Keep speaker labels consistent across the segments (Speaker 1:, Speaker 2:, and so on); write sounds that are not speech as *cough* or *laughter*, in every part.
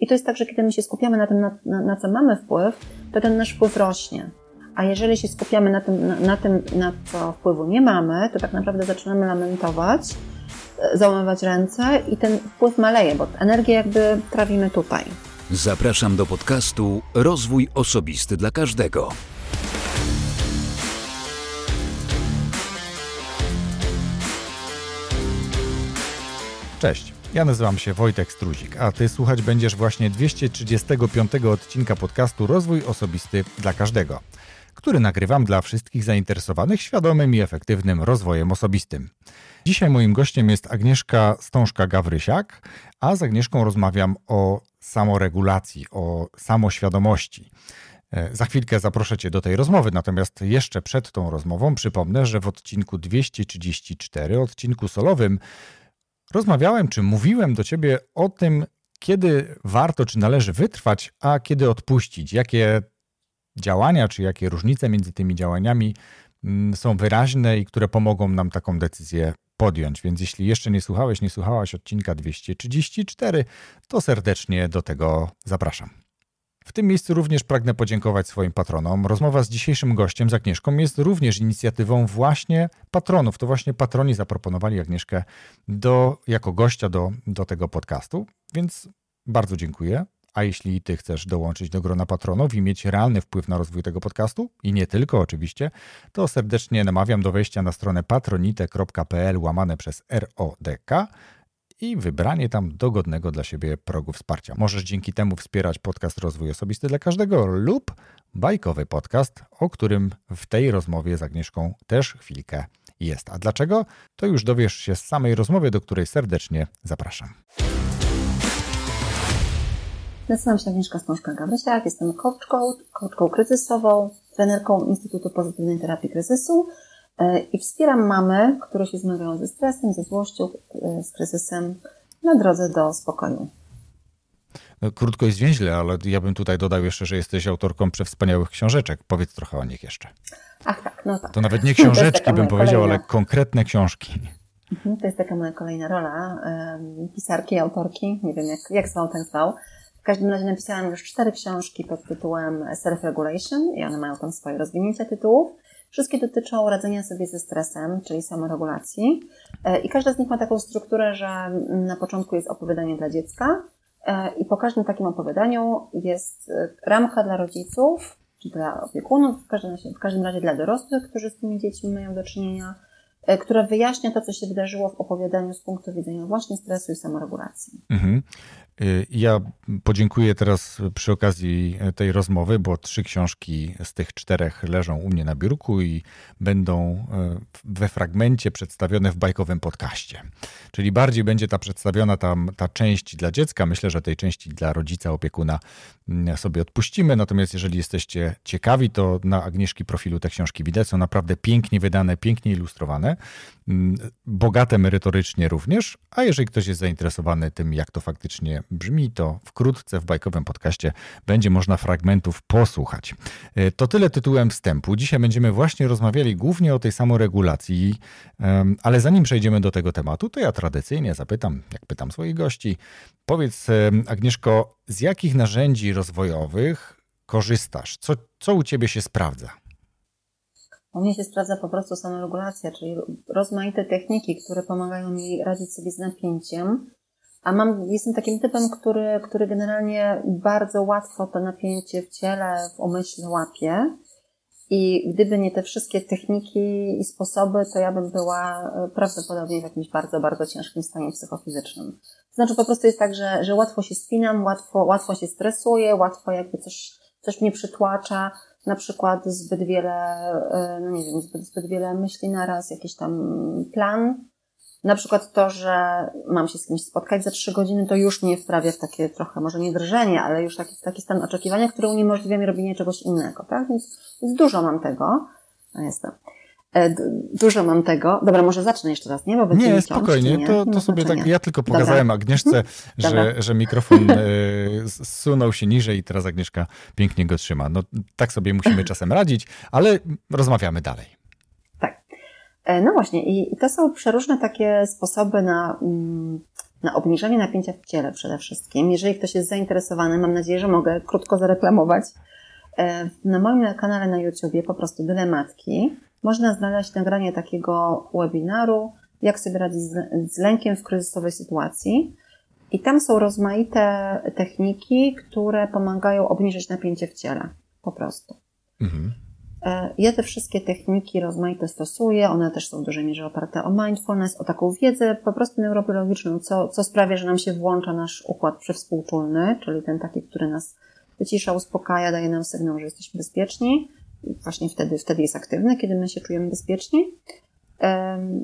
Speaker 1: I to jest tak, że kiedy my się skupiamy na tym, na, na, na co mamy wpływ, to ten nasz wpływ rośnie. A jeżeli się skupiamy na tym, na, na, tym, na co wpływu nie mamy, to tak naprawdę zaczynamy lamentować, e, załamywać ręce i ten wpływ maleje, bo energię jakby trawimy tutaj.
Speaker 2: Zapraszam do podcastu Rozwój Osobisty dla Każdego.
Speaker 3: Cześć. Ja nazywam się Wojtek Struzik, a Ty słuchać będziesz właśnie 235 odcinka podcastu Rozwój Osobisty dla Każdego, który nagrywam dla wszystkich zainteresowanych świadomym i efektywnym rozwojem osobistym. Dzisiaj moim gościem jest Agnieszka Stążka-Gawrysiak, a z Agnieszką rozmawiam o samoregulacji, o samoświadomości. E, za chwilkę zaproszę Cię do tej rozmowy, natomiast jeszcze przed tą rozmową przypomnę, że w odcinku 234, odcinku solowym, rozmawiałem czy mówiłem do ciebie o tym, kiedy warto czy należy wytrwać, a kiedy odpuścić. Jakie działania czy jakie różnice między tymi działaniami mm, są wyraźne i które pomogą nam taką decyzję podjąć. Więc jeśli jeszcze nie słuchałeś, nie słuchałaś odcinka 234, to serdecznie do tego zapraszam. W tym miejscu również pragnę podziękować swoim patronom. Rozmowa z dzisiejszym gościem, z Agnieszką, jest również inicjatywą właśnie patronów. To właśnie patroni zaproponowali Agnieszkę do, jako gościa do, do tego podcastu, więc bardzo dziękuję. A jeśli ty chcesz dołączyć do grona patronów i mieć realny wpływ na rozwój tego podcastu, i nie tylko oczywiście, to serdecznie namawiam do wejścia na stronę patronite.pl łamane przez RODK i wybranie tam dogodnego dla siebie progu wsparcia. Możesz dzięki temu wspierać podcast Rozwój Osobisty dla każdego lub bajkowy podcast, o którym w tej rozmowie z Agnieszką też chwilkę jest. A dlaczego? To już dowiesz się z samej rozmowy, do której serdecznie zapraszam.
Speaker 1: Nazywam się Agnieszka Stążka-Gawrysiak, jestem coachką, coachką kryzysową, trenerką Instytutu Pozytywnej Terapii Kryzysu i wspieram mamy, które się zmagają ze stresem, ze złością, e, z kryzysem na drodze do spokoju.
Speaker 3: No, krótko i zwięźle, ale ja bym tutaj dodał jeszcze, że jesteś autorką przewspaniałych książeczek. Powiedz trochę o nich jeszcze.
Speaker 1: Ach tak, no tak.
Speaker 3: To nawet nie książeczki bym powiedział, kolejna... ale konkretne książki.
Speaker 1: Mhm, to jest taka moja kolejna rola pisarki, autorki. Nie wiem, jak, jak zwał ten zwał. W każdym razie napisałam już cztery książki pod tytułem Self-Regulation i one mają tam swoje rozwinięcia tytułów. Wszystkie dotyczą radzenia sobie ze stresem, czyli samoregulacji. E, I każda z nich ma taką strukturę, że na początku jest opowiadanie dla dziecka e, i po każdym takim opowiadaniu jest e, ramka dla rodziców, czy dla opiekunów, w każdym, w każdym razie dla dorosłych, którzy z tymi dziećmi mają do czynienia, która wyjaśnia to, co się wydarzyło w opowiadaniu z punktu widzenia właśnie stresu i samoregulacji. Mhm.
Speaker 3: Y, ja podziękuję teraz przy okazji tej rozmowy, bo trzy książki z tych czterech leżą u mnie na biurku i będą y, we fragmencie przedstawione w bajkowym podcaście. Czyli bardziej będzie ta przedstawiona tam ta część dla dziecka. Myślę, że tej części dla rodzica, opiekuna mm, sobie odpuścimy. Natomiast jeżeli jesteście ciekawi, to na Agnieszki profilu te książki widać. Są naprawdę pięknie wydane, pięknie ilustrowane, mm, bogate merytorycznie również. A jeżeli ktoś jest zainteresowany tym, jak to faktycznie brzmi, to wkrótce w bajkowym podcaście będzie można fragmentów posłuchać. E, to tyle tytułem wstępu. Dzisiaj będziemy właśnie rozmawiali głównie o tej samoregulacji, ale zanim przejdziemy do tego tematu, to ja tradycyjnie zapytam, jak pytam swoich gości, powiedz Agnieszko, z jakich narzędzi rozwojowych korzystasz? Co, co u Ciebie się sprawdza?
Speaker 1: U mnie się sprawdza po prostu samoregulacja, czyli rozmaite techniki, które pomagają mi radzić sobie z napięciem, a mam, jestem takim typem, który, który generalnie bardzo łatwo to napięcie w ciele, w umyśle łapie. I gdyby nie te wszystkie techniki i sposoby, to ja bym była e, prawdopodobnie w jakimś bardzo, bardzo ciężkim stanie psychofizycznym. Znaczy po prostu jest tak, że, że łatwo się spinam, łatwo, łatwo się stresuję, łatwo jakby coś, coś mnie przytłacza, na przykład zbyt wiele, e, no nie wiem, zbyt, zbyt wiele myśli naraz, jakiś tam plan, na przykład to, że mam się z kimś spotkać za trzy godziny, to już mnie wprawia w takie trochę, może nie drżenie, ale już taki, taki stan oczekiwania, który uniemożliwia mi robienie czegoś innego, tak? Więc, więc dużo mam tego. No jestem. E, dużo mam tego. Dobra, może zacznę jeszcze raz, nie?
Speaker 3: Bo nie, spokojnie. Nie? To, to sobie tak, ja tylko pokazałem Dobra. Agnieszce, mhm. że, że mikrofon *laughs* e, zsunął się niżej i teraz Agnieszka pięknie go trzyma. No tak sobie musimy *laughs* czasem radzić, ale rozmawiamy dalej.
Speaker 1: E, no właśnie, i to są przeróżne takie sposoby na mm, na obniżenie napięcia w ciele przede wszystkim. Jeżeli ktoś jest zainteresowany, mam nadzieję, że mogę krótko zareklamować. Na moim kanale na YouTubie po prostu Dylematki można znaleźć nagranie takiego webinaru, jak sobie radzić z, lękiem w kryzysowej sytuacji. I tam są rozmaite techniki, które pomagają obniżyć napięcie w ciele. Po prostu. Mhm. E, ja te wszystkie techniki rozmaite stosuję, one też są w dużej mierze oparte o mindfulness, o taką wiedzę po prostu neurobiologiczną, co, co sprawia, że nam się włącza nasz układ przywspółczulny, czyli ten taki, który nas wycisza, uspokaja, daje nam sygnał, że jesteśmy bezpieczni. Właśnie wtedy, wtedy jest aktywny, kiedy my się czujemy bezpieczni.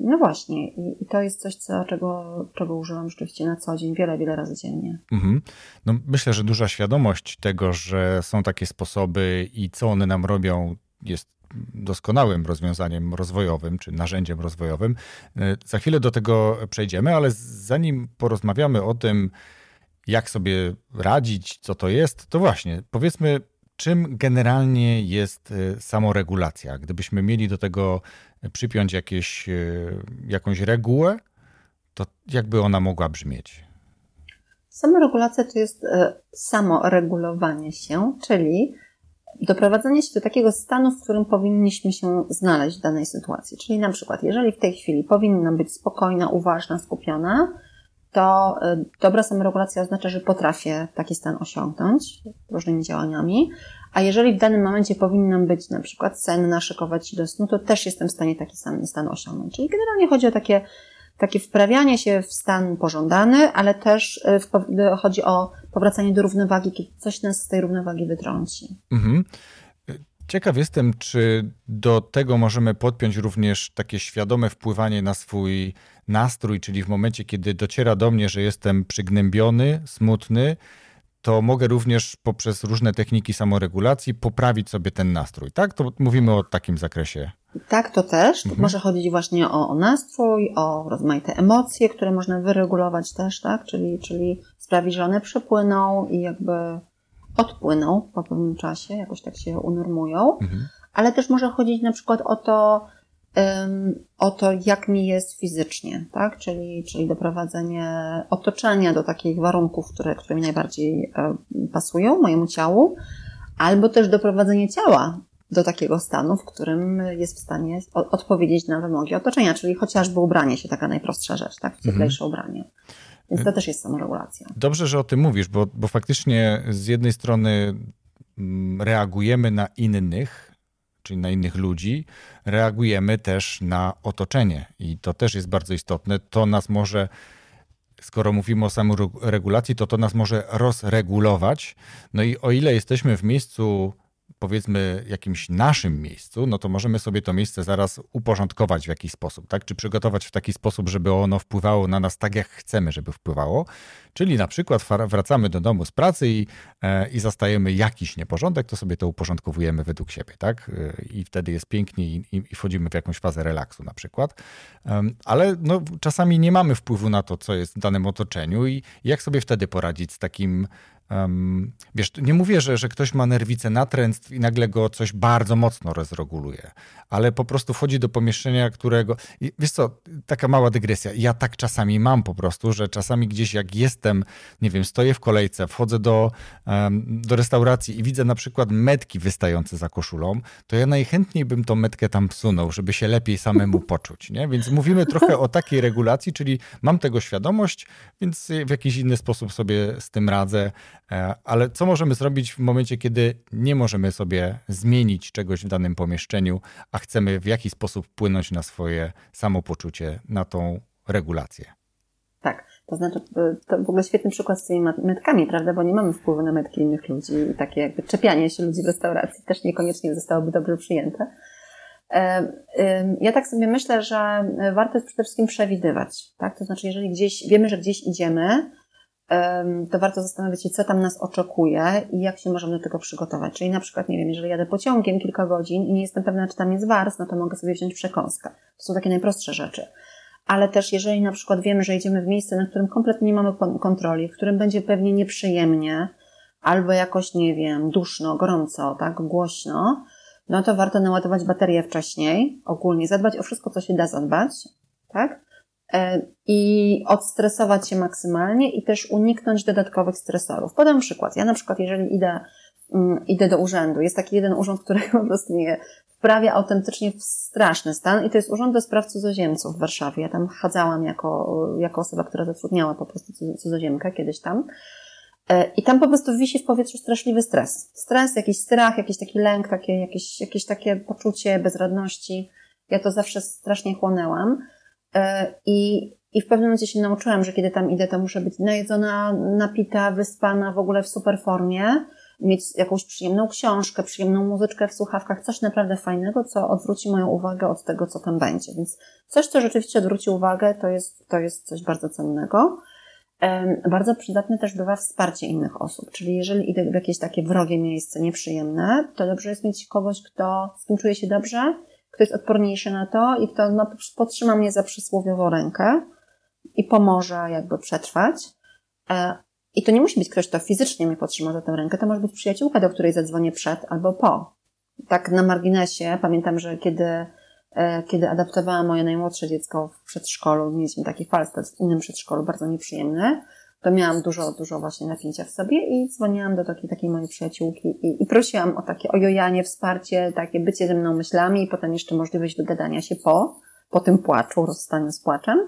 Speaker 1: No właśnie, i, to jest coś, co, czego, czego używam rzeczywiście na co dzień, wiele, wiele razy dziennie. Mhm.
Speaker 3: No, myślę, że duża świadomość tego, że są takie sposoby i co one nam robią, jest doskonałym rozwiązaniem rozwojowym czy narzędziem rozwojowym. E, za chwilę do tego przejdziemy, ale zanim porozmawiamy o tym, jak sobie radzić, co to jest, to właśnie powiedzmy, czym generalnie jest e, samoregulacja. Gdybyśmy mieli do tego przypiąć jakieś, e, jakąś regułę, to jakby ona mogła brzmieć?
Speaker 1: Samoregulacja to jest samoregulowanie się, czyli doprowadzenie się do takiego stanu, w którym powinniśmy się znaleźć w danej sytuacji. Czyli na przykład, jeżeli w tej chwili powinnam być spokojna, uważna, skupiona, to y, dobra samoregulacja oznacza, że potrafię taki stan osiągnąć różnymi działaniami, a jeżeli w danym momencie powinnam być na przykład senna, szykować się do snu, to też jestem w stanie taki sam stan osiągnąć. Czyli generalnie chodzi o takie takie wprawianie się w stan pożądany, ale też y, chodzi o powracanie do równowagi, kiedy coś nas z tej równowagi wytrąci. Mhm.
Speaker 3: Ciekaw jestem, czy do tego możemy podpiąć również takie świadome wpływanie na swój nastrój, czyli w momencie, kiedy dociera do mnie, że jestem przygnębiony, smutny, to mogę również poprzez różne techniki samoregulacji poprawić sobie ten nastrój, tak? To mówimy o takim zakresie.
Speaker 1: Tak, to też. Mhm. Może chodzić właśnie o, o nastrój, o rozmaite emocje, które można wyregulować też, tak? Czyli, czyli sprawić, że one przepłyną i jakby odpłyną po pewnym czasie, jakoś tak się unormują. Mhm. Ale też może chodzić na przykład o to, o to, jak mi jest fizycznie, tak? Czyli, czyli doprowadzenie otoczenia do takich warunków, które, które mi najbardziej e, pasują mojemu ciału, albo też doprowadzenie ciała do takiego stanu, w którym jest w stanie odpowiedzieć na wymogi otoczenia, czyli chociażby ubranie się, taka najprostsza rzecz, tak? Cieplejsze mhm. ubranie. Więc to też jest samoregulacja.
Speaker 3: Dobrze, że o tym mówisz, bo, bo faktycznie z jednej strony mm, reagujemy na innych, czyli na innych ludzi, reagujemy też na otoczenie. I to też jest bardzo istotne. To nas może, skoro mówimy o samoregulacji, to to nas może rozregulować. No i o ile jesteśmy w miejscu powiedzmy jakimś naszym miejscu, no to możemy sobie to miejsce zaraz uporządkować w jakiś sposób, tak? Czy przygotować w taki sposób, żeby ono wpływało na nas tak, jak chcemy, żeby wpływało. Czyli na przykład wracamy do domu z pracy i, e, i zastajemy jakiś nieporządek, to sobie to uporządkowujemy według siebie, tak? E, I wtedy jest pięknie i, i, wchodzimy w jakąś fazę relaksu na przykład. Ale no, czasami nie mamy wpływu na to, co jest w danym otoczeniu i jak sobie wtedy poradzić z takim Um, wiesz, nie mówię, że, że ktoś ma nerwicę natręctw i nagle go coś bardzo mocno rozreguluje, ale po prostu wchodzi do pomieszczenia, którego. I wiesz co, taka mała dygresja. Ja tak czasami mam po prostu, że czasami gdzieś jak jestem, nie wiem, stoję w kolejce, wchodzę do, um, do restauracji i widzę na przykład metki wystające za koszulą, to ja najchętniej bym tą metkę tam wsunął, żeby się lepiej samemu poczuć. Nie? Więc mówimy trochę o takiej regulacji, czyli mam tego świadomość, więc w jakiś inny sposób sobie z tym radzę. E, ale co możemy zrobić w momencie, kiedy nie możemy sobie zmienić czegoś w danym pomieszczeniu, a chcemy w jakiś sposób wpłynąć na swoje samopoczucie, na tą regulację?
Speaker 1: Tak, to znaczy, e, to w ogóle świetny przykład z tymi metkami, prawda? Bo nie mamy wpływu na metki innych ludzi i takie jakby czepianie się ludzi w restauracji też niekoniecznie zostałoby dobrze przyjęte. E, ja tak sobie myślę, że warto jest przede wszystkim przewidywać, tak? To znaczy, jeżeli gdzieś, wiemy, że gdzieś idziemy, to warto zastanowić się, co tam nas oczekuje i jak się możemy do tego przygotować. Czyli na przykład, nie wiem, jeżeli jadę pociągiem kilka godzin i nie jestem pewna, czy tam jest wars, no to mogę sobie wziąć przekąskę. To są takie najprostsze rzeczy. Ale też jeżeli na przykład wiemy, że idziemy w miejsce, na którym kompletnie nie mamy kontroli, w którym będzie pewnie nieprzyjemnie, albo jakoś, nie wiem, duszno, gorąco, tak, głośno, no to warto naładować baterię wcześniej, ogólnie zadbać o wszystko, co się da zadbać, tak? E, i odstresować się maksymalnie i też uniknąć dodatkowych stresorów. Podam przykład. Ja na przykład, jeżeli idę, mm, idę do urzędu, jest taki jeden urząd, który *laughs* po prostu mnie wprawia autentycznie w straszny stan i to jest Urząd do Spraw Cudzoziemców w Warszawie. Ja tam chadzałam jako, jako osoba, która zatrudniała po prostu cudzoziemkę kiedyś tam. E, I tam po prostu wisi w powietrzu straszliwy stres. Stres, jakiś strach, jakiś taki lęk, takie, jakieś, jakieś takie poczucie bezradności. Ja to zawsze strasznie chłonęłam. E, I, I w pewnym momencie się nauczyłam, że kiedy tam idę, to muszę być najedzona, napita, wyspana, w ogóle w super formie, mieć jakąś przyjemną książkę, przyjemną muzyczkę w słuchawkach, coś naprawdę fajnego, co odwróci moją uwagę od tego, co tam będzie. Więc coś, co rzeczywiście odwróci uwagę, to jest, to jest coś bardzo cennego. Bardzo przydatne też bywa wsparcie innych osób, czyli jeżeli idę w jakieś takie wrogie miejsce, nieprzyjemne, to dobrze jest mieć kogoś, kto, z kim czuje się dobrze, kto jest odporniejszy na to i kto no, podtrzyma mnie za przysłowiową rękę i pomoże jakby przetrwać. E, I to nie musi być ktoś, kto fizycznie mnie podtrzyma za tę rękę, to może być przyjaciółka, do której zadzwonię przed albo po. Tak na marginesie, pamiętam, że kiedy E, kiedy adaptowałam moje najmłodsze dziecko w przedszkolu, mieliśmy taki falstart w innym przedszkolu, bardzo nieprzyjemny, to miałam dużo, dużo właśnie napięcia w sobie i dzwoniłam do takiej, takiej mojej przyjaciółki i, i prosiłam o takie ojojanie, wsparcie, takie bycie ze mną myślami i potem jeszcze możliwość wygadania się po, po tym płaczu, rozstaniu z płaczem.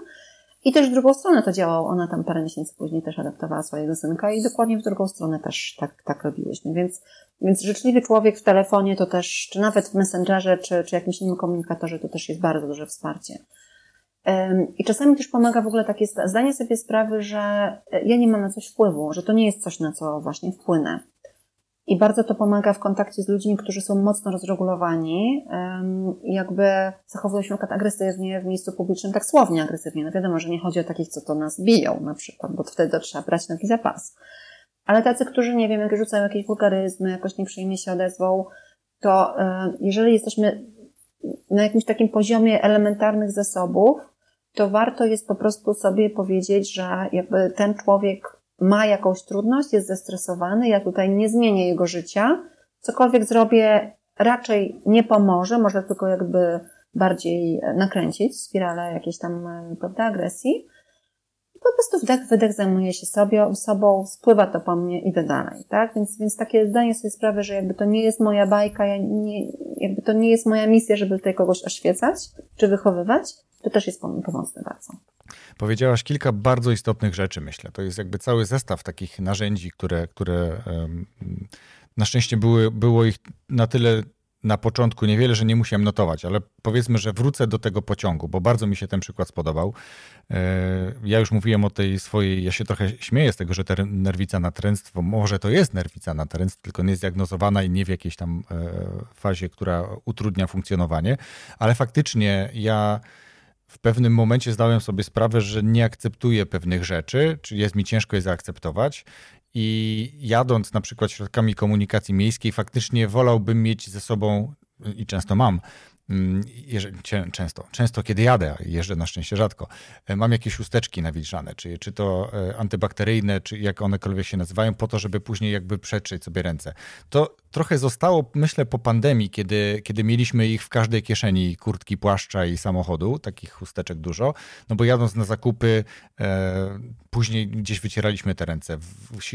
Speaker 1: I też w drugą stronę to działało. Ona tam parę miesięcy później też adaptowała swojego synka i dokładnie w drugą stronę też tak, tak robiłyśmy. Więc, więc życzliwy człowiek w telefonie to też, czy nawet w Messengerze, czy, czy jakimś innym komunikatorze, to też jest bardzo duże wsparcie. I czasami też pomaga w ogóle takie zdanie sobie sprawy, że ja nie mam na coś wpływu, że to nie jest coś, na co właśnie wpłynę. I bardzo to pomaga w kontakcie z ludźmi, którzy są mocno rozregulowani jakby zachowują się na agresywnie w miejscu publicznym, tak słownie agresywnie. No wiadomo, że nie chodzi o takich, co to nas biją na przykład, bo wtedy to trzeba brać taki zapas. Ale tacy, którzy, nie wiem, jak rzucają jakieś wulgaryzmy, jakoś nieprzyjemnie się odezwą, to e, jeżeli jesteśmy na jakimś takim poziomie elementarnych zasobów, to warto jest po prostu sobie powiedzieć, że jakby ten człowiek ma jakąś trudność, jest zestresowany, ja tutaj nie zmienię jego życia, cokolwiek zrobię raczej nie pomoże, może tylko jakby bardziej nakręcić spiralę jakiejś tam, prawda, agresji. Po prostu wdech, wydech zajmuję się sobie, sobą, spływa to po mnie, idę dalej, tak? Więc, więc takie zdanie sobie sprawy, że jakby to nie jest moja bajka, ja nie, jakby to nie jest moja misja, żeby tutaj kogoś oświecać, czy wychowywać, to też jest pomocne bardzo.
Speaker 3: Powiedziałaś kilka bardzo istotnych rzeczy, myślę. To jest jakby cały zestaw takich narzędzi, które, które na szczęście były, było ich na tyle na początku niewiele, że nie musiałem notować, ale powiedzmy, że wrócę do tego pociągu, bo bardzo mi się ten przykład spodobał. E, ja już mówiłem o tej swojej, ja się trochę śmieję z tego, że nerwica natręctwo, może to jest nerwica natręctwo, tylko nie jest diagnozowana i nie w jakiejś tam e, fazie, która utrudnia funkcjonowanie, ale faktycznie ja w pewnym momencie zdałem sobie sprawę, że nie akceptuję pewnych rzeczy, czyli jest mi ciężko je zaakceptować. I jadąc na przykład środkami komunikacji miejskiej, faktycznie wolałbym mieć ze sobą, i często mam, Mm, często, często kiedy jadę, jeżdżę na szczęście rzadko, e, mam jakieś chusteczki nawilżane, czy, czy to e, antybakteryjne, czy jak onekolwiek się nazywają, po to, żeby później jakby przeczyć sobie ręce. To trochę zostało, myślę, po pandemii, kiedy, kiedy mieliśmy ich w każdej kieszeni, kurtki, płaszcza i samochodu, takich chusteczek dużo, no bo jadąc na zakupy, e, później gdzieś wycieraliśmy te ręce.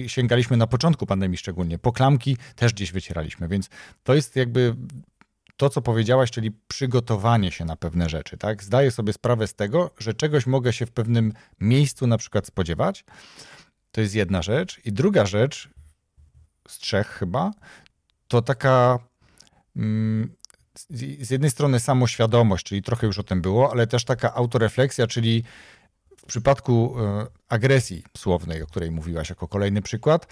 Speaker 3: Sięgaliśmy na początku pandemii szczególnie, po klamki też gdzieś wycieraliśmy, więc to jest jakby to, co powiedziałaś, czyli przygotowanie się na pewne rzeczy, tak? Zdaję sobie sprawę z tego, że czegoś mogę się w pewnym miejscu na przykład spodziewać. To jest jedna rzecz. I druga rzecz, z trzech chyba, to taka mm, z jednej strony samoświadomość, czyli trochę już o tym było, ale też taka autorefleksja, czyli w przypadku e, agresji słownej, o której mówiłaś jako kolejny przykład,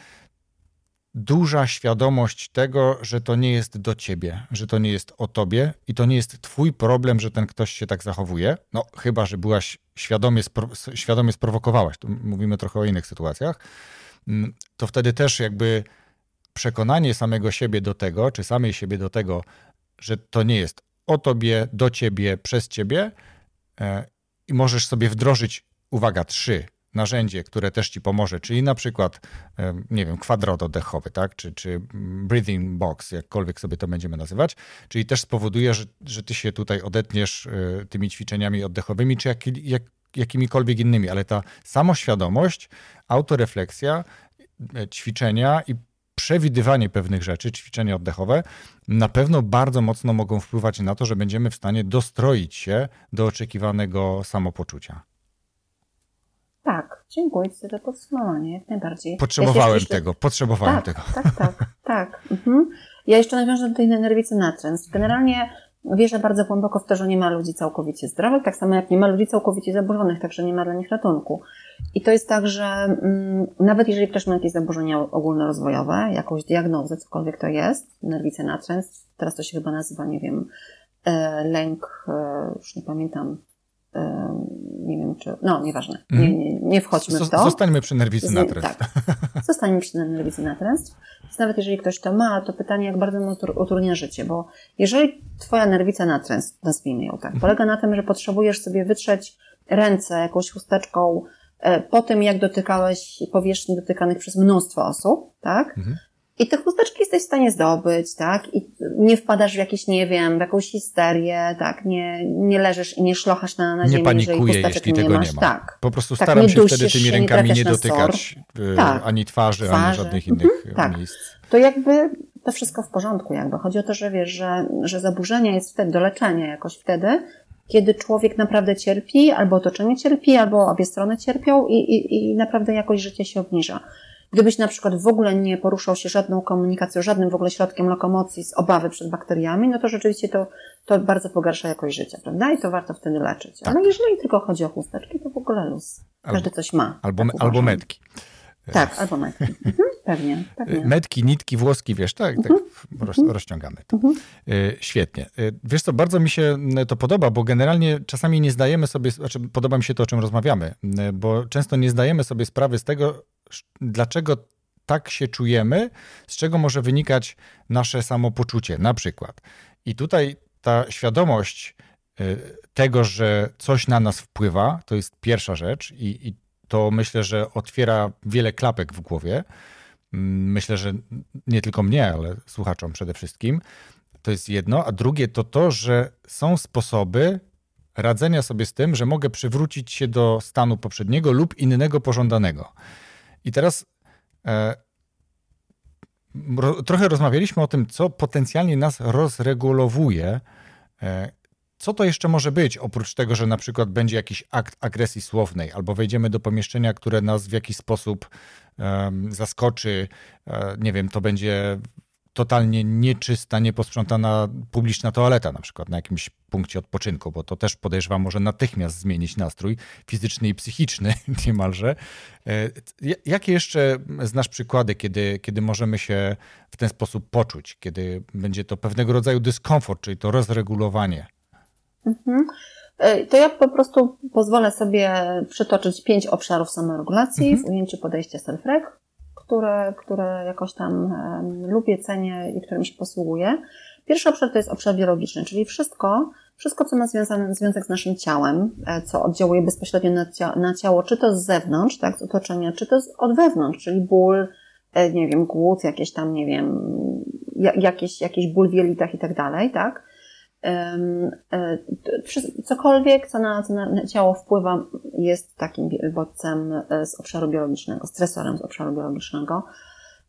Speaker 3: duża świadomość tego, że to nie jest do ciebie, że to nie jest o tobie i to nie jest twój problem, że ten ktoś się tak zachowuje. No, chyba, że byłaś świadomie, spro- świadomie sprowokowałaś, tu mówimy trochę o innych sytuacjach, mm, to wtedy też jakby przekonanie samego siebie do tego, czy samej siebie do tego, że to nie jest o tobie, do ciebie, przez ciebie e, i możesz sobie wdrożyć, uwaga, trzy narzędzie, które też ci pomoże, czyli na przykład, nie wiem, kwadrat oddechowy, tak, czy, czy breathing box, jakkolwiek sobie to będziemy nazywać, czyli też spowoduje, że, że ty się tutaj odetniesz e, tymi ćwiczeniami oddechowymi, czy jak, jak jakimikolwiek innymi, ale ta samoświadomość, autorefleksja, e, ćwiczenia i przewidywanie pewnych rzeczy, ćwiczenia oddechowe, na pewno bardzo mocno mogą wpływać na to, że będziemy w stanie dostroić się do oczekiwanego samopoczucia.
Speaker 1: Tak, dziękuję Ci za to podsumowanie, jak najbardziej.
Speaker 3: Potrzebowałem ja tego, potrzebowałem
Speaker 1: tak,
Speaker 3: tego.
Speaker 1: Tak, tak, tak. Mhm. Ja jeszcze nawiążę do tej nerwicy natręstw. Generalnie wierzę bardzo głęboko w to, że nie ma ludzi całkowicie zdrowych, tak samo jak nie ma ludzi całkowicie zaburzonych, także nie ma dla nich ratunku. I to jest tak, że mm, nawet jeżeli ktoś ma jakieś zaburzenia ogólnorozwojowe, jakąś diagnozę, cokolwiek to jest, nerwice natręstw, teraz to się chyba nazywa, nie wiem, e, lęk, e, już nie pamiętam, nie wiem czy, no nieważne, nie, mhm. nie, nie wchodźmy w to.
Speaker 3: Zostańmy przy nerwicy natręstw.
Speaker 1: Tak, zostańmy przy nerwicy natręstw. Więc nawet jeżeli ktoś to ma, to pytanie, jak bardzo mu utrudnia życie, bo jeżeli twoja nerwica natręstw, nazwijmy ją tak, mhm. polega na tym, że potrzebujesz sobie wytrzeć ręce jakąś chusteczką e, po tym, jak dotykałeś powierzchni dotykanych przez mnóstwo osób, tak? Mhm. I te chusteczki jesteś w stanie zdobyć, tak? I nie wpadasz w jakieś, nie wiem, w jakąś histerię, tak? Nie, nie leżysz i nie szlochasz na, na
Speaker 3: nie
Speaker 1: ziemi,
Speaker 3: panikuję, jeśli tego
Speaker 1: masz.
Speaker 3: nie ma.
Speaker 1: Tak.
Speaker 3: Po prostu tak, staram się wtedy tymi rękami nie, nie dotykać y, tak. ani twarzy, twarzy, ani żadnych innych mhm. tak. miejsc.
Speaker 1: To jakby to wszystko w porządku jakby. Chodzi o to, że wiesz, że, że zaburzenie jest wtedy do leczenia jakoś wtedy, kiedy człowiek naprawdę cierpi, albo otoczenie cierpi, albo obie strony cierpią i, i, i naprawdę jakość życia się obniża. Gdybyś na przykład w ogóle nie poruszał się żadną komunikacją, żadnym w ogóle środkiem lokomocji z obawy przed bakteriami, no to rzeczywiście to, to bardzo pogarsza jakość życia, prawda? I to warto wtedy leczyć. Tak. Ale jeżeli tylko chodzi o chusteczki, to w ogóle luz. Każdy albo, coś ma.
Speaker 3: Albo, tak albo metki.
Speaker 1: Tak, albo metki. *laughs* Mhm, pewnie, pewnie.
Speaker 3: Metki, nitki, włoski, wiesz, tak, tak mhm. roz, rozciągamy to. Mhm. E, świetnie. E, wiesz co, bardzo mi się to podoba, bo generalnie czasami nie zdajemy sobie, znaczy podoba mi się to, o czym rozmawiamy, bo często nie zdajemy sobie sprawy z tego, dlaczego tak się czujemy, z czego może wynikać nasze samopoczucie, na przykład. I tutaj ta świadomość y, tego, że coś na nas wpływa, to jest pierwsza rzecz, i, i to myślę, że otwiera wiele klapek w głowie. Mm, myślę, że nie tylko mnie, ale słuchaczom przede wszystkim. To jest jedno. A drugie to to, że są sposoby radzenia sobie z tym, że mogę przywrócić się do stanu poprzedniego lub innego pożądanego. I teraz e, ro, trochę rozmawialiśmy o tym, co potencjalnie nas rozregulowuje. E, co to jeszcze może być, oprócz tego, że na przykład będzie jakiś akt agresji słownej, albo wejdziemy do pomieszczenia, które nas w jakiś sposób zaskoczy, e, nie wiem, to będzie totalnie nieczysta, nieposprzątana publiczna toaleta, na przykład na jakimś punkcie odpoczynku, bo to też podejrzewam może natychmiast zmienić nastrój fizyczny i psychiczny *laughs* niemalże. E, jakie jeszcze znasz przykłady, kiedy, kiedy możemy się w ten sposób poczuć, kiedy będzie to pewnego rodzaju dyskomfort, czyli to rozregulowanie?
Speaker 1: Mhm. E, to ja po prostu pozwolę sobie przytoczyć pięć obszarów samoregulacji mhm. w ujęciu podejścia self-reg które, które jakoś tam lubię, cenię i którym się posługuję. Pierwszy obszar to jest obszar biologiczny, czyli wszystko, wszystko, co ma związane, związek z naszym ciałem, e, co oddziałuje bezpośrednio na, na ciało, czy to z zewnątrz, tak, z otoczenia, czy to z, od wewnątrz, czyli ból, e, nie wiem, głód, jakieś tam, nie wiem, jakieś, jakiś ból w jelitach i tak dalej, tak. E, cokolwiek, co na, co na ciało wpływa, jest takim bodźcem e, z obszaru biologicznego, stresorem z obszaru biologicznego.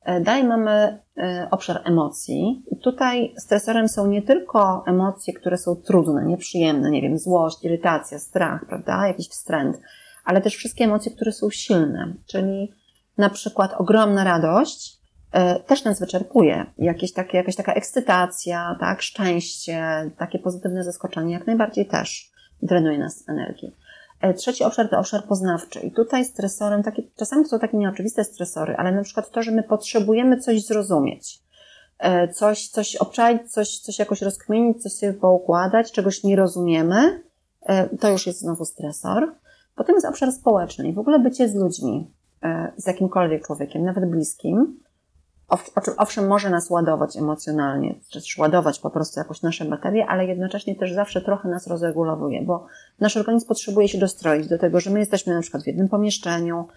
Speaker 1: E, dalej mamy obszar emocji. Tutaj stresorem są nie tylko emocje, które są trudne, nieprzyjemne, nie wiem, złość, irytacja, strach, prawda, jakiś wstręt, ale też wszystkie emocje, które są silne, czyli na przykład ogromna radość, E, też nas wyczerpuje. Jakieś takie, jakaś taka ekscytacja, tak, szczęście, takie pozytywne zaskoczenie, jak najbardziej też drenuje nas energii. E, trzeci obszar to obszar poznawczy. I tutaj stresorem, takie, czasami są takie nieoczywiste stresory, ale na przykład to, że my potrzebujemy coś zrozumieć, e, coś, coś obczaić, coś, coś jakoś rozkminić, coś sobie poukładać, czegoś nie rozumiemy, to już jest znowu stresor. Potem jest obszar społeczny i w ogóle bycie z ludźmi, z jakimkolwiek człowiekiem, nawet bliskim, owszem, może nas ładować emocjonalnie, czy też ładować po prostu jakoś nasze baterie, ale jednocześnie też zawsze trochę nas rozregulowuje, bo nasz organizm potrzebuje się dostroić do tego, że my jesteśmy na przykład w jednym pomieszczeniu,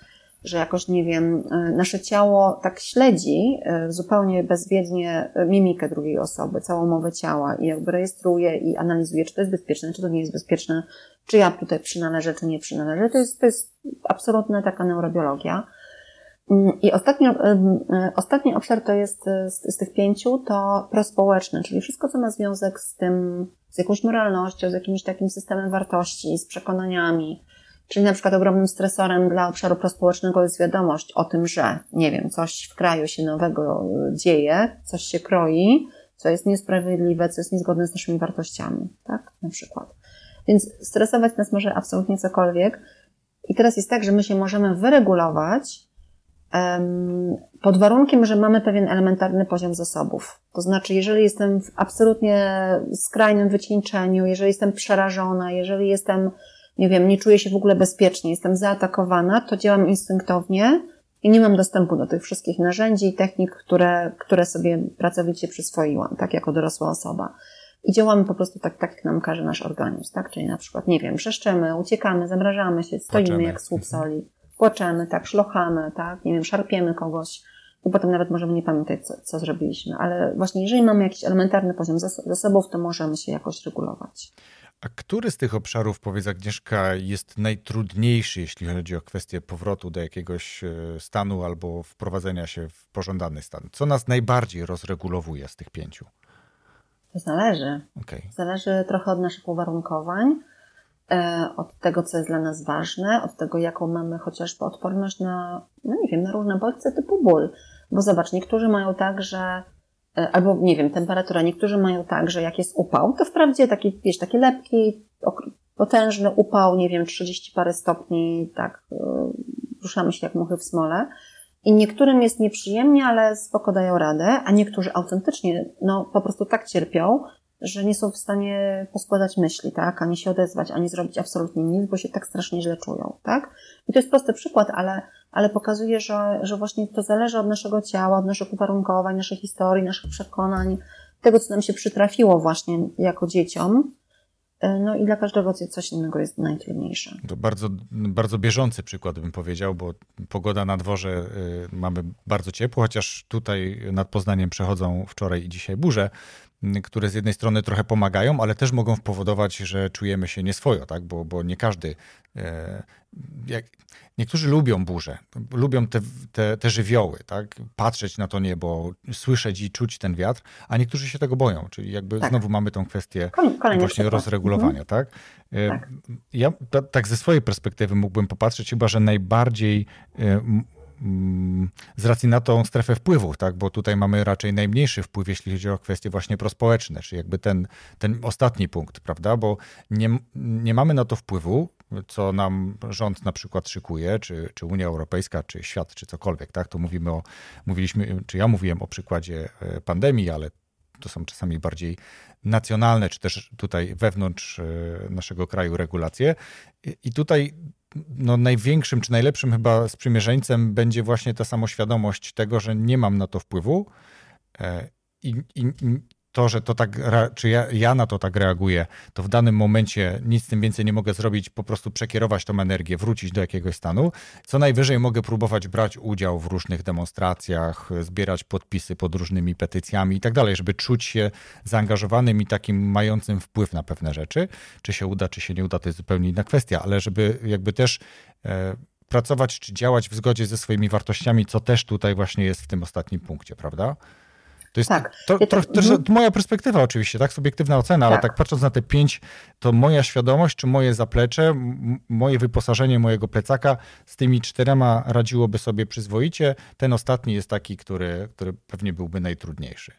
Speaker 1: że jakoś, nie wiem, e, nasze ciało tak śledzi e, zupełnie bezwiednie mimikę drugiej osoby, całą mowę ciała i jakby rejestruje i analizuje, czy to jest bezpieczne, czy to nie jest bezpieczne, czy ja tutaj przynależę, czy nie przynależę. To jest, to jest absolutna taka neurobiologia. Mm, I ostatni, ostatni obszar to jest z, z tych pięciu to prospołeczne, czyli wszystko, co ma związek z tym, z jakąś moralnością, z jakimś takim systemem wartości, z przekonaniami, Czyli na przykład ogromnym stresorem dla obszaru prospołecznego jest wiadomość o tym, że, nie wiem, coś w kraju się nowego dzieje, coś się kroi, co jest niesprawiedliwe, co jest niezgodne z naszymi wartościami, tak? Na przykład. Więc stresować nas może absolutnie cokolwiek. I teraz jest tak, że my się możemy wyregulować pod warunkiem, że mamy pewien elementarny poziom zasobów. To znaczy, jeżeli jestem w absolutnie skrajnym wycieńczeniu, jeżeli jestem przerażona, jeżeli jestem nie wiem, nie czuję się w ogóle bezpiecznie, jestem zaatakowana, to działam instynktownie i nie mam dostępu do tych wszystkich narzędzi i technik, które, które sobie pracowicie przyswoiłam, tak jako dorosła osoba. I działamy po prostu tak, tak jak nam każe nasz organizm, tak? Czyli na przykład, nie wiem, przeszczemy, uciekamy, zamrażamy się, stoimy jak słup soli, płaczemy, tak, szlochamy, tak, nie wiem, szarpiemy kogoś i potem nawet możemy nie pamiętać, co, co zrobiliśmy. Ale właśnie jeżeli mamy jakiś elementarny poziom zasobów, to możemy się jakoś regulować.
Speaker 3: A który z tych obszarów, powiedz Agnieszka, jest najtrudniejszy, jeśli chodzi o kwestię powrotu do jakiegoś e, stanu albo wprowadzenia się w pożądany stan? Co nas najbardziej rozregulowuje z tych pięciu?
Speaker 1: To zależy. Okay. Zależy trochę od naszych uwarunkowań, od tego, co jest dla nas ważne, od tego, jaką mamy chociażby odporność na, no nie wiem, na różne bodźce typu ból. Bo zobacz, niektórzy mają tak, że E, albo nie wiem, temperatura. Niektórzy mają tak, że jak jest upał, to wprawdzie taki, wiesz, taki lepki, potężny upał, nie wiem, 30 parę stopni, tak, e, ruszamy się jak muchy w smole. I niektórym jest nieprzyjemnie, ale spoko dają radę, a niektórzy autentycznie, no, po prostu tak cierpią, że nie są w stanie poskładać myśli, tak, ani się odezwać, ani zrobić absolutnie nic, bo się tak strasznie źle czują, tak? I to jest prosty przykład, ale, ale pokazuje, że, że właśnie to zależy od naszego ciała, od naszych uwarunkowań, naszej historii, naszych przekonań, tego, co nam się przytrafiło właśnie jako dzieciom. E, no i dla każdego coś innego jest najtrudniejsze.
Speaker 3: To bardzo, bardzo bieżący przykład bym powiedział, bo pogoda na dworze y, mamy bardzo ciepło, chociaż tutaj nad Poznaniem przechodzą wczoraj i dzisiaj burze, które z jednej strony trochę pomagają, ale też mogą powodować, że czujemy się nieswojo, tak? bo, bo nie każdy. E, jak, niektórzy lubią burze, lubią te, te, te żywioły, tak? patrzeć na to niebo, słyszeć i czuć ten wiatr, a niektórzy się tego boją, czyli jakby tak. znowu mamy tą kwestię właśnie przykład. rozregulowania. Mhm. Tak? E, tak? Ja tak ze swojej perspektywy mógłbym popatrzeć chyba, że najbardziej e, z racji na tą strefę wpływów, tak? bo tutaj mamy raczej najmniejszy wpływ, jeśli chodzi o kwestie właśnie prospołeczne, czy jakby ten, ten ostatni punkt, prawda? Bo nie, nie mamy na to wpływu, co nam rząd na przykład szykuje, czy, czy Unia Europejska, czy świat, czy cokolwiek, tak? To mówimy o, mówiliśmy, czy ja mówiłem o przykładzie e, pandemii, ale to są czasami bardziej nacjonalne, czy też tutaj wewnątrz e, naszego kraju regulacje. I tutaj no, największym czy najlepszym chyba sprzymierzeńcem będzie właśnie ta samoświadomość tego, że nie mam na to wpływu e, i, i, to, że to tak, czy ja, ja, na to tak reaguję, to w danym momencie nic z tym więcej nie mogę zrobić, po prostu przekierować tą energię, wrócić do jakiegoś stanu. Co najwyżej mogę próbować brać udział w różnych demonstracjach, zbierać podpisy pod różnymi petycjami i tak dalej, żeby czuć się zaangażowanym i takim mającym wpływ na pewne rzeczy. Czy się uda, czy się nie uda, to jest zupełnie inna kwestia, ale żeby jakby też. E, pracować czy działać w zgodzie ze swoimi wartościami, co też tutaj właśnie jest w tym ostatnim punkcie, prawda? To jest tak. to, to, to, to, moja perspektywa oczywiście, tak, subiektywna ocena, tak. ale tak patrząc na te pięć, to moja świadomość, czy moje zaplecze, moje wyposażenie mojego plecaka z tymi czterema radziłoby sobie przyzwoicie. Ten ostatni jest taki, który, który pewnie byłby najtrudniejszy.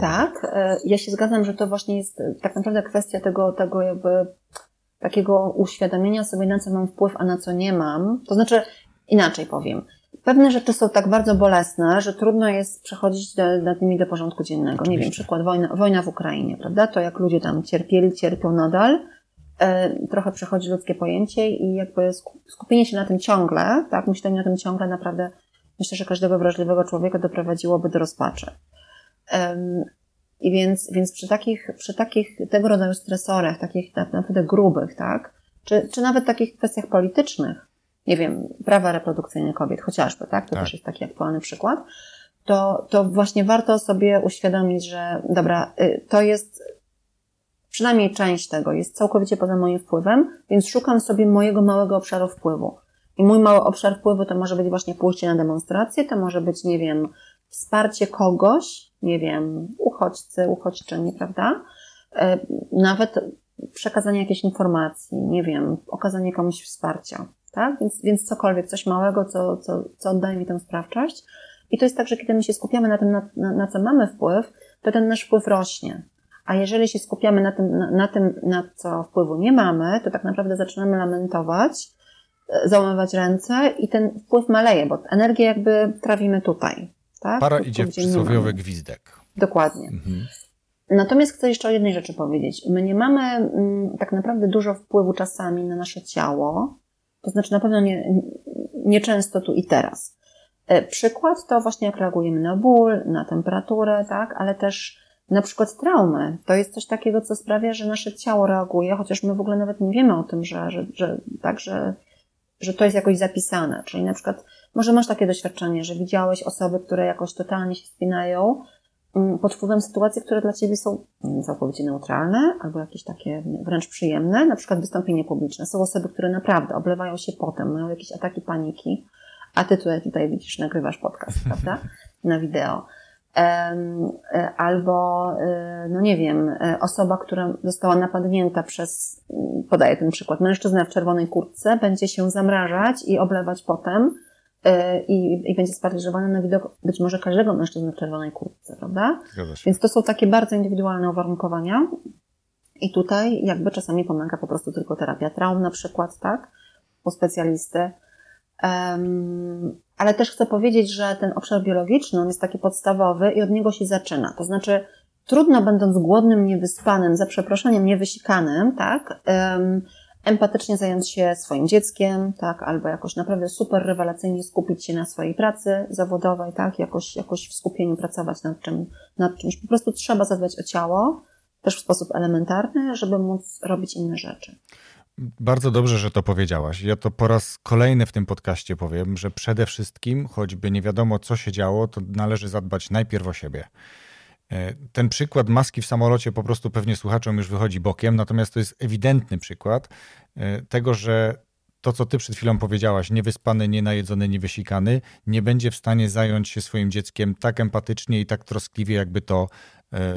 Speaker 1: Tak, e, ja się zgadzam, że to właśnie jest e, tak naprawdę kwestia tego, tego jakby takiego uświadomienia sobie, na co mam wpływ, a na co nie mam. To znaczy, inaczej powiem pewne rzeczy są tak bardzo bolesne, że trudno jest przechodzić nad nimi do porządku dziennego. Oczywiście. Nie wiem, przykład wojna, wojna w Ukrainie, prawda? To jak ludzie tam cierpieli, cierpią nadal, e, trochę przechodzi ludzkie pojęcie i jakby skupienie się na tym ciągle, tak, myślenie na tym ciągle naprawdę, myślę, że każdego wrażliwego człowieka doprowadziłoby do rozpaczy. I więc, więc przy takich, przy takich tego rodzaju stresorach, takich tak naprawdę grubych, tak, czy, czy nawet takich kwestiach politycznych, nie wiem, prawa reprodukcyjne kobiet, chociażby, tak? To
Speaker 3: tak.
Speaker 1: też jest taki aktualny przykład. To, to właśnie warto sobie uświadomić, że dobra, y, to jest przynajmniej część tego jest całkowicie poza moim wpływem, więc szukam sobie mojego małego obszaru wpływu. I mój mały obszar wpływu to może być właśnie pójście na demonstrację, to może być, nie wiem, wsparcie kogoś, nie wiem, uchodźcy, uchodźczyni, prawda? E, nawet przekazanie jakiejś informacji, nie wiem, okazanie komuś wsparcia, tak? Więc, więc cokolwiek, coś małego, co, co, co oddaje mi tę sprawczość. I to jest tak, że kiedy my się skupiamy na tym, na, na, na co mamy wpływ, to ten nasz wpływ rośnie. A jeżeli się skupiamy na tym, na, na tym, na co wpływu nie mamy, to tak naprawdę zaczynamy lamentować, e, załamywać ręce i ten wpływ maleje, bo energię jakby trawimy tutaj. Tak?
Speaker 3: Para
Speaker 1: Tu,
Speaker 3: idzie w przysłowiowy gwizdek.
Speaker 1: Dokładnie.
Speaker 3: Mhm.
Speaker 1: Natomiast chcę jeszcze o jednej rzeczy powiedzieć. My nie mamy mm, tak naprawdę dużo wpływu czasami na nasze ciało, to znaczy na pewno nie, nie często tu i teraz. E, Przykład to właśnie jak reagujemy na ból, na temperaturę, tak, ale też na przykład traumy. To jest coś takiego, co sprawia, że nasze ciało reaguje, chociaż my w ogóle nawet nie wiemy o tym, że, że, że tak, że, że to jest jakoś zapisane. Czyli na przykład, może masz takie doświadczenie, że widziałeś osoby, które jakoś totalnie się spinają, pod wpływem sytuacji, które dla ciebie są wiem, całkowicie neutralne, albo jakieś takie wręcz przyjemne, na przykład wystąpienie publiczne. Są osoby, które naprawdę oblewają się potem, mają jakieś ataki paniki, a ty tutaj, tutaj widzisz, nagrywasz podcast, *laughs* prawda? Na wideo. E, Albo, e, no nie wiem, e, osoba, która została napadnięta przez, mm, podaję ten przykład, mężczyzna w czerwonej kurtce będzie się zamrażać i oblewać potem, i, i będzie sparaliżowany na widok być może każdego mężczyzny w czerwonej kurtce, prawda? Więc to są takie bardzo indywidualne uwarunkowania. I tutaj jakby czasami pomaga po prostu tylko terapia traum na przykład, tak? U specjalisty. Um, ale też chcę powiedzieć, że ten obszar biologiczny, on jest taki podstawowy i od niego się zaczyna. To znaczy, trudno będąc głodnym, niewyspanym, za przeproszeniem, niewysikanym, tak? Um, empatycznie zająć się swoim dzieckiem, tak? Albo jakoś naprawdę super rewelacyjnie skupić się na swojej pracy zawodowej, tak? Jakoś, jakoś w skupieniu pracować nad, czym, nad czymś. Po prostu trzeba zadbać o ciało, też w sposób elementarny, żeby móc robić inne rzeczy.
Speaker 3: Bardzo dobrze, że to powiedziałaś. Ja to po raz kolejny w tym podcaście powiem, że przede wszystkim, choćby nie wiadomo co się działo, to należy zadbać najpierw o siebie. E, Ten przykład maski w samolocie po prostu pewnie słuchaczom już wychodzi bokiem, natomiast to jest ewidentny przykład e, tego, że to, co ty przed chwilą powiedziałaś, niewyspany, nienajedzony, niewysikany, nie będzie w stanie zająć się swoim dzieckiem tak empatycznie i tak troskliwie, jakby to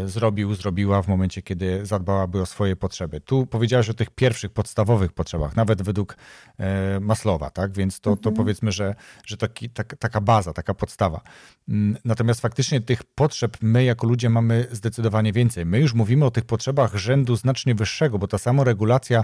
Speaker 3: zrobił, zrobiła w momencie, kiedy zadbałaby o swoje potrzeby. Tu powiedziałaś o tych pierwszych, podstawowych potrzebach, nawet według e, Maslowa, tak? Więc to, to powiedzmy, że, że taki, tak, taka baza, taka podstawa. Mm, Natomiast faktycznie tych potrzeb my jako ludzie mamy zdecydowanie więcej. My już mówimy o tych potrzebach rzędu znacznie wyższego, bo ta samoregulacja,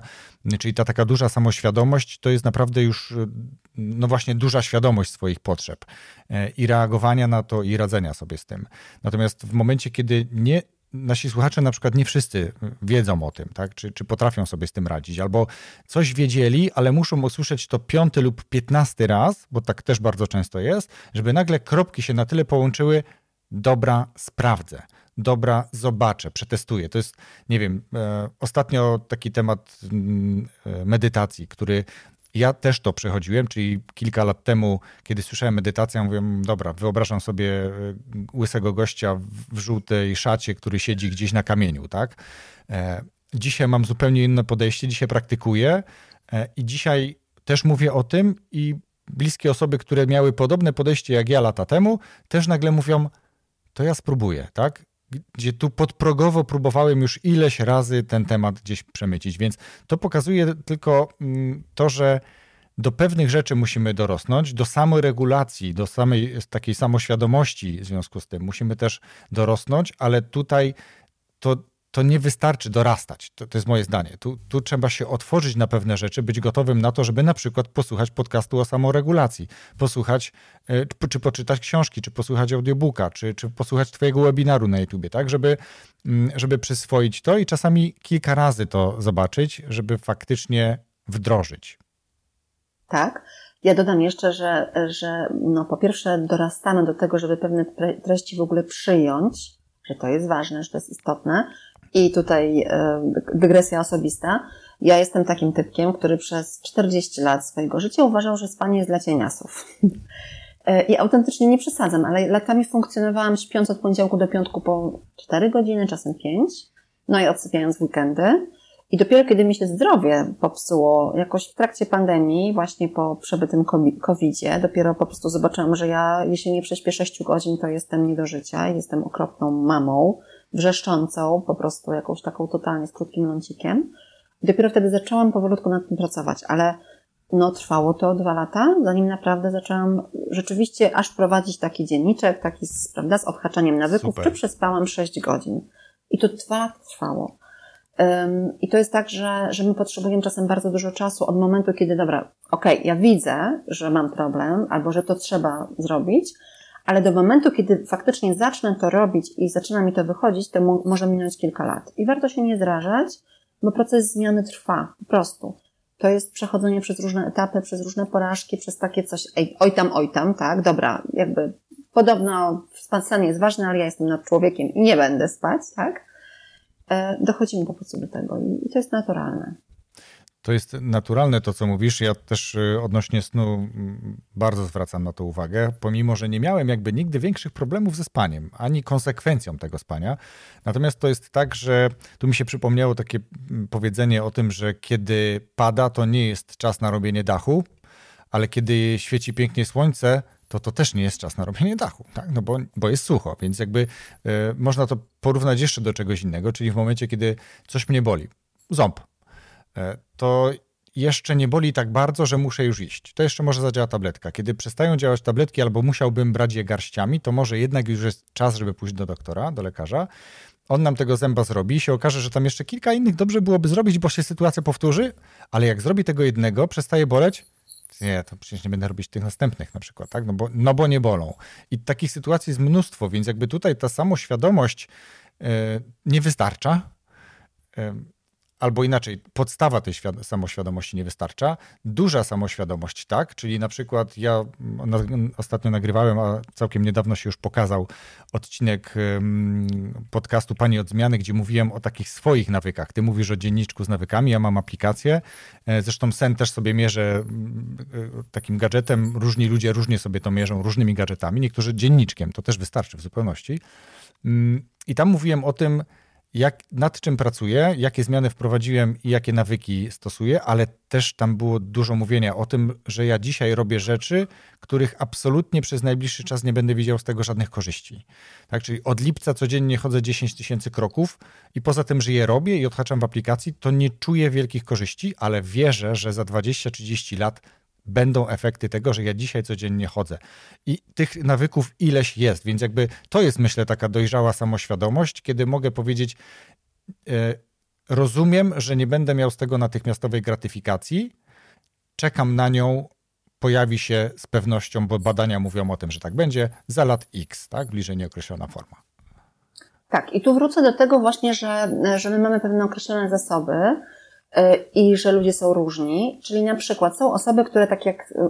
Speaker 3: czyli ta taka duża samoświadomość, to jest naprawdę już, e, no właśnie, duża świadomość swoich potrzeb e, i reagowania na to i radzenia sobie z tym. Natomiast w momencie, kiedy nie, nasi słuchacze na przykład nie wszyscy wiedzą o tym, tak? czy, czy potrafią sobie z tym radzić, albo coś wiedzieli, ale muszą usłyszeć to piąty lub piętnasty raz, bo tak też bardzo często jest, żeby nagle kropki się na tyle połączyły, dobra, sprawdzę, dobra, zobaczę, przetestuję. To jest, nie wiem, e, ostatnio taki temat mm, e, medytacji, który ja też to przechodziłem, czyli kilka lat temu, kiedy słyszałem medytację, mówiłem, dobra, wyobrażam sobie e, łysego gościa w- w żółtej szacie, który siedzi gdzieś na kamieniu, tak? E, Dzisiaj mam zupełnie inne podejście, dzisiaj praktykuję e, i dzisiaj też mówię o tym i bliskie osoby, które miały podobne podejście jak ja lata temu, też nagle mówią, to ja spróbuję, tak? Gdzie tu podprogowo próbowałem już ileś razy ten temat gdzieś przemycić, więc to pokazuje tylko mm, to, że do pewnych rzeczy musimy dorosnąć, do samoregulacji, do samej takiej samoświadomości w związku z tym musimy też dorosnąć, ale tutaj to, to nie wystarczy dorastać. To, to jest moje zdanie. Tu, tu trzeba się otworzyć na pewne rzeczy, być gotowym na to, żeby na przykład posłuchać podcastu o samoregulacji, posłuchać, e, czy, czy poczytać książki, czy posłuchać audiobooka, czy, czy posłuchać twojego webinaru na YouTubie, tak, żeby, mm, żeby przyswoić to i czasami kilka razy to zobaczyć, żeby faktycznie wdrożyć.
Speaker 1: Tak. Ja dodam jeszcze, że, że no, po pierwsze dorastamy do tego, żeby pewne tre- treści w ogóle przyjąć, że to jest ważne, że to jest istotne. I tutaj e, dygresja osobista. Ja jestem takim typkiem, który przez 40 lat swojego życia uważał, że spanie jest dla cieniasów. E, I autentycznie nie przesadzam, ale latami funkcjonowałam śpiąc od poniedziałku do piątku po 4 godziny, czasem 5, no i odsypiając weekendy. I dopiero kiedy mi się zdrowie popsuło, jakoś w trakcie pandemii, właśnie po przebytym COVID-zie, dopiero po prostu zobaczyłam, że ja, jeśli nie prześpię 6 godzin, to jestem nie do życia, jestem okropną mamą, wrzeszczącą, po prostu jakąś taką totalnie z krótkim lącikiem. I dopiero wtedy zaczęłam powolutku nad tym pracować, ale no trwało to dwa lata, zanim naprawdę zaczęłam rzeczywiście aż prowadzić taki dzienniczek, taki, prawda, z odhaczaniem nawyków, Super. czy przespałam 6 godzin. I to dwa lata trwało. Um, I to jest tak, że, że my potrzebujemy czasem bardzo dużo czasu od momentu, kiedy, dobra, okej, okay, ja widzę, że mam problem, albo że to trzeba zrobić, ale do momentu, kiedy faktycznie zacznę to robić i zaczyna mi to wychodzić, to może minąć kilka lat. I warto się nie zrażać, bo proces zmiany trwa, po prostu. To jest przechodzenie przez różne etapy, przez różne porażki, przez takie coś, ej, oj tam, oj tam, tak, dobra, jakby podobno spanie jest ważne, ale ja jestem nad człowiekiem i nie będę spać, tak? E, dochodzimy po prostu do tego i to jest naturalne.
Speaker 3: To jest naturalne to, co mówisz. Ja też y, odnośnie snu bardzo zwracam na to uwagę, pomimo, że nie miałem jakby nigdy większych problemów ze spaniem, ani konsekwencją tego spania. Natomiast to jest tak, że tu mi się przypomniało takie powiedzenie o tym, że kiedy pada, to nie jest czas na robienie dachu, ale kiedy świeci pięknie słońce, to to też nie jest czas na robienie dachu, tak? no bo, bo jest sucho, więc jakby y, można to porównać jeszcze do czegoś innego, czyli w momencie, kiedy coś mnie boli, ząb, E, to jeszcze nie boli tak bardzo, że muszę już iść. To jeszcze może zadziała tabletka. Kiedy przestają działać tabletki albo musiałbym brać je garściami, to może jednak już jest czas, żeby pójść do doktora, do lekarza. On nam tego zęba zrobi i się okaże, że tam jeszcze kilka innych dobrze byłoby zrobić, bo się sytuacja powtórzy, ale jak zrobi tego jednego, przestaje boleć, nie, to przecież nie będę robić tych następnych na przykład, tak? No bo, no bo nie bolą. I takich sytuacji jest mnóstwo, więc jakby tutaj ta samoświadomość yy, nie wystarcza. Yy, albo inaczej, podstawa tej samoświadomości nie wystarcza. Duża samoświadomość, tak, czyli na przykład ja ostatnio nagrywałem, a całkiem niedawno się już pokazał odcinek podcastu Pani od Zmiany, gdzie mówiłem o takich swoich nawykach. Ty mówisz o dzienniczku z nawykami, ja mam aplikację. E, zresztą Sen też sobie mierzę e, takim gadżetem. Różni ludzie różnie sobie to mierzą, różnymi gadżetami. Niektórzy dzienniczkiem, to też wystarczy w zupełności. Mm, I tam mówiłem o tym, jak, nad czym pracuję, jakie zmiany wprowadziłem i jakie nawyki stosuję, ale też tam było dużo mówienia o tym, że ja dzisiaj robię rzeczy, których absolutnie przez najbliższy czas nie będę widział z tego żadnych korzyści. Tak, czyli od lipca codziennie chodzę 10 tysięcy kroków i poza tym, że je robię i odhaczam w aplikacji, to nie czuję wielkich korzyści, ale wierzę, że za 20-30 lat będą efekty tego, że ja dzisiaj codziennie chodzę. I tych nawyków ileś jest, więc jakby to jest, myślę, taka dojrzała samoświadomość, kiedy mogę powiedzieć, e, rozumiem, że nie będę miał z tego natychmiastowej gratyfikacji, czekam na nią, pojawi się z pewnością, bo badania mówią o tym, że tak będzie, za lat X, tak? Bliżej nieokreślona forma.
Speaker 1: Tak, i tu wrócę do tego właśnie, że, że my mamy pewne określone zasoby, i że ludzie są różni. Czyli na przykład są osoby, które tak jak e,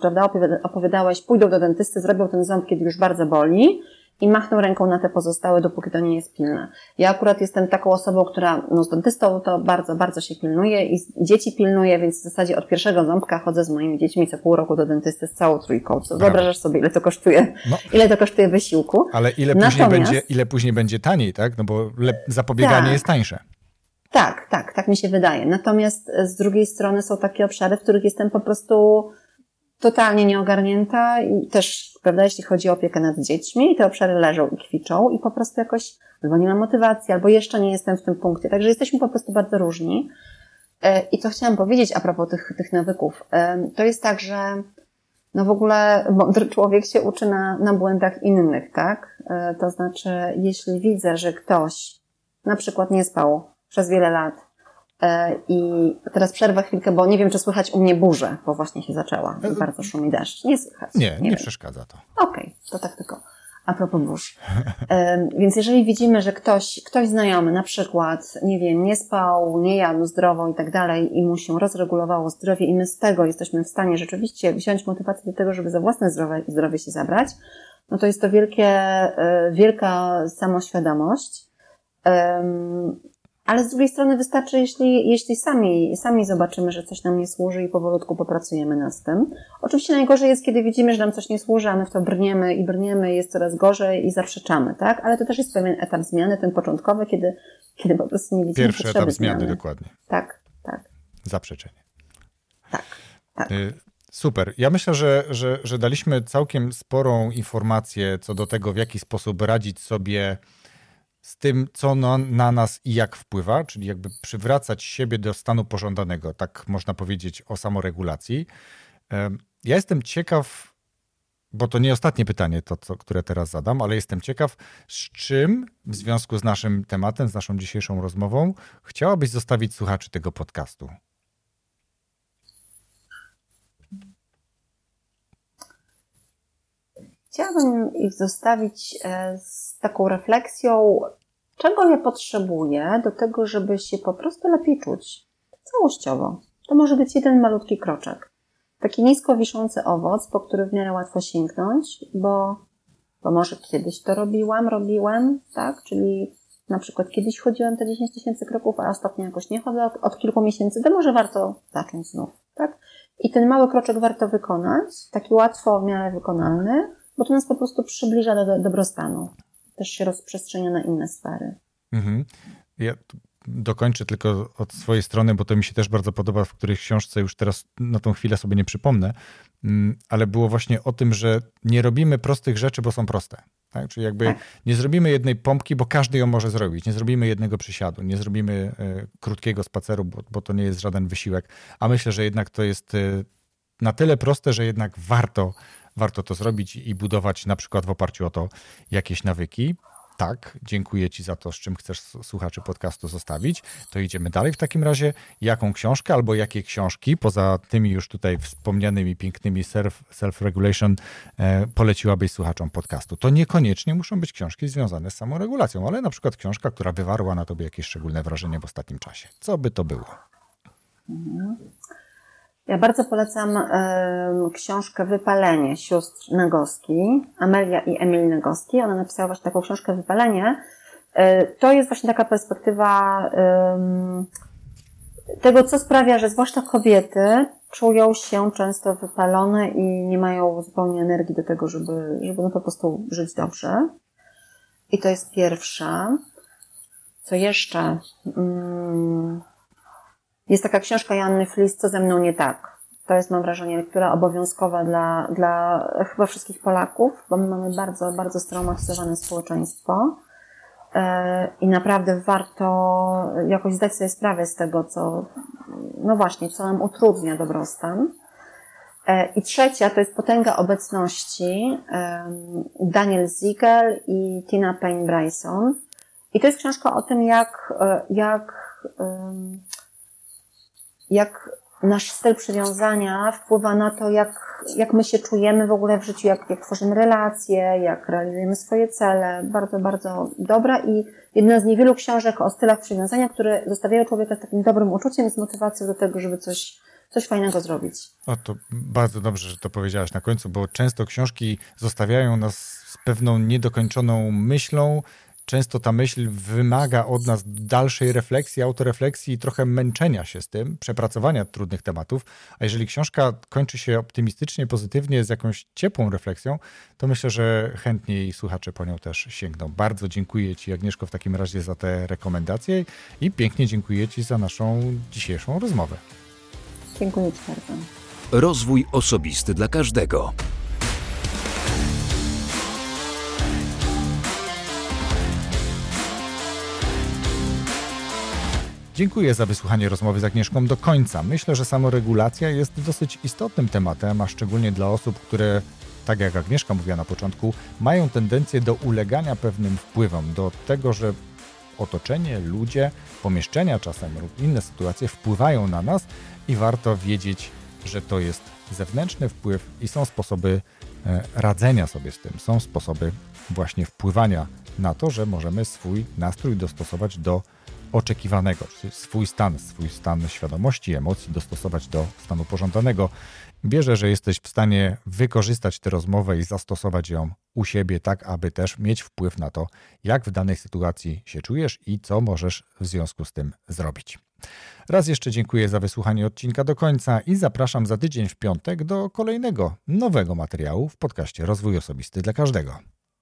Speaker 1: prawda, opowiadałeś, pójdą do dentysty, zrobią ten ząb, kiedy już bardzo boli i machną ręką na te pozostałe, dopóki to nie jest pilne. Ja akurat jestem taką osobą, która no, z dentystą to bardzo, bardzo się pilnuje i dzieci pilnuje, więc w zasadzie od pierwszego ząbka chodzę z moimi dziećmi co pół roku do dentysty z całą trójką. Co wyobrażasz sobie, ile to kosztuje, no. *laughs* ile to kosztuje wysiłku.
Speaker 3: Ale ile później, Natomiast... będzie, ile później będzie taniej, tak? No bo zapobieganie tak. jest tańsze.
Speaker 1: Tak, tak, tak mi się wydaje. Natomiast e, z drugiej strony są takie obszary, w których jestem po prostu totalnie nieogarnięta i też, prawda, jeśli chodzi o opiekę nad dziećmi, te obszary leżą i kwiczą i po prostu jakoś albo nie mam motywacji, albo jeszcze nie jestem w tym punkcie. Także jesteśmy po prostu bardzo różni. E, I co chciałam powiedzieć a propos tych, tych nawyków, e, to jest tak, że no w ogóle mądry człowiek się uczy na, na błędach innych, tak? To znaczy, jeśli widzę, że ktoś na przykład nie spał przez wiele lat. E, I teraz przerwę chwilkę, bo nie wiem, czy słychać u mnie burzę, bo właśnie się zaczęła i bardzo szumi deszcz. Nie słychać.
Speaker 3: Nie, nie, nie przeszkadza to.
Speaker 1: Okej, okay, to tak tylko. A propos burz. E, więc jeżeli widzimy, że ktoś, ktoś znajomy na przykład, nie wiem, nie spał, nie jadł zdrowo i tak dalej i mu się rozregulowało zdrowie i my z tego jesteśmy w stanie rzeczywiście wziąć motywację do tego, żeby za własne zdrowie, zdrowie się zabrać, no to jest to wielkie, e, wielka samoświadomość ale z drugiej strony wystarczy, jeśli, jeśli sami, sami zobaczymy, że coś nam nie służy i powolutku popracujemy nad tym. Oczywiście najgorzej jest, kiedy widzimy, że nam coś nie służy, a my w to brniemy i brniemy, jest coraz gorzej i zaprzeczamy, tak? Ale to też jest pewien etap zmiany, ten początkowy, kiedy, kiedy po prostu nie widzimy
Speaker 3: Pierwszy etap zmiany, zmiany, dokładnie.
Speaker 1: Tak, tak.
Speaker 3: Zaprzeczenie.
Speaker 1: Tak, tak.
Speaker 3: Y, super. Ja myślę, że, że, że daliśmy całkiem sporą informację co do tego, w jaki sposób radzić sobie z tym, co na, na, nas i jak wpływa, czyli jakby przywracać siebie do stanu pożądanego, tak można powiedzieć o samoregulacji. Ja jestem ciekaw, bo to nie ostatnie pytanie, to, co, które teraz zadam, ale jestem ciekaw, z czym w związku z naszym tematem, z naszą dzisiejszą rozmową, chciałabyś zostawić słuchaczy tego podcastu?
Speaker 1: Chciałabym ich zostawić e, z taką refleksją, czego ja potrzebuję do tego, żeby się po prostu lepiej czuć. Całościowo. To może być jeden malutki kroczek. Taki nisko wiszący owoc, po który w miarę łatwo sięgnąć, bo, bo może kiedyś to robiłam, robiłem, tak? Czyli na przykład kiedyś chodziłem te 10 tysięcy kroków, a ostatnio jakoś nie chodzę od, od kilku miesięcy, to może warto zacząć znów, tak? I ten mały kroczek warto wykonać, taki łatwo w miarę wykonalny, bo to nas po prostu przybliża do, do dobrostanu. Też się rozprzestrzenia na inne sfery. Mhm.
Speaker 3: Ja dokończę tylko od swojej strony, bo to mi się też bardzo podoba, w której książce już teraz na tą chwilę sobie nie przypomnę, mm, ale było właśnie o tym, że nie robimy prostych rzeczy, bo są proste. Tak? Czyli jakby tak. nie zrobimy jednej pompki, bo każdy ją może zrobić. Nie zrobimy jednego przysiadu, nie zrobimy y, krótkiego spaceru, bo, bo, to nie jest żaden wysiłek. A myślę, że jednak to jest y, na tyle proste, że jednak warto warto to zrobić i budować na przykład w oparciu o to jakieś nawyki. Tak, dziękuję Ci za to, z czym chcesz słuchaczy podcastu zostawić. To idziemy dalej w takim razie. Jaką książkę albo jakie książki, poza tymi już tutaj wspomnianymi pięknymi self-regulation, e, poleciłabyś słuchaczom podcastu? To niekoniecznie muszą być książki związane z samoregulacją, ale na przykład książka, która wywarła na Tobie jakieś szczególne wrażenie w ostatnim czasie. Co by to było?
Speaker 1: Mhm. Ja bardzo polecam książkę Wypalenie sióstr Nagowski, Amelia i Emil Nagowski. Ona napisała właśnie taką książkę Wypalenie. Y, to jest właśnie taka perspektywa tego, co sprawia, że zwłaszcza kobiety czują się często wypalone i nie mają zupełnie energii do tego, żeby, żeby no po prostu żyć dobrze. I to jest pierwsza. Co jeszcze? Mm, jest taka książka Janny Flis, Co ze mną nie tak. To jest, mam wrażenie, lektura obowiązkowa dla, dla chyba wszystkich Polaków, bo my mamy bardzo, bardzo straumatyzowane społeczeństwo. E, I naprawdę warto jakoś zdać sobie sprawę z tego, co, no właśnie, co nam utrudnia dobrostan. E, I trzecia to jest Potęga Obecności Daniel Ziegel i Tina Payne Bryson. I to jest książka o tym, jak, e, jak jak nasz styl przywiązania wpływa na to, jak, jak my się czujemy w ogóle w życiu, jak, jak tworzymy relacje, jak realizujemy swoje cele. Bardzo, bardzo dobra i jedna z niewielu książek o stylach przywiązania, które zostawiają człowieka z takim dobrym uczuciem i z motywacją do tego, żeby coś, coś fajnego zrobić.
Speaker 3: O, to bardzo dobrze, że to powiedziałaś na końcu, bo często książki zostawiają nas z pewną niedokończoną myślą, często ta myśl wymaga od nas dalszej refleksji, autorefleksji i trochę męczenia się z tym, przepracowania trudnych tematów. A jeżeli książka kończy się optymistycznie, pozytywnie, z jakąś ciepłą refleksją, to myślę, że chętniej słuchacze po nią też sięgną. Bardzo dziękuję Ci, Agnieszko, w takim razie za te rekomendacje i pięknie dziękuję Ci za naszą dzisiejszą rozmowę.
Speaker 1: Dziękuję Ci bardzo.
Speaker 2: Rozwój osobisty dla każdego.
Speaker 3: Dziękuję za wysłuchanie rozmowy z Agnieszką do końca. Myślę, że samoregulacja jest dosyć istotnym tematem, a szczególnie dla osób, które, tak jak Agnieszka mówiła na początku, mają tendencję do ulegania pewnym wpływom, do tego, że otoczenie, ludzie, pomieszczenia czasem lub inne sytuacje wpływają na nas i warto wiedzieć, że to jest zewnętrzny wpływ i są sposoby e, radzenia sobie z tym, są sposoby właśnie wpływania na to, że możemy swój nastrój dostosować do oczekiwanego, swój stan, swój stan świadomości, emocji dostosować do stanu pożądanego. Wierzę, że jesteś w stanie wykorzystać tę rozmowę i zastosować ją u siebie, tak aby też mieć wpływ na to, jak w danej sytuacji się czujesz i co możesz w związku z tym zrobić. Raz jeszcze dziękuję za wysłuchanie odcinka do końca i zapraszam za tydzień w piątek do kolejnego nowego materiału w podcaście Rozwój Osobisty dla Każdego.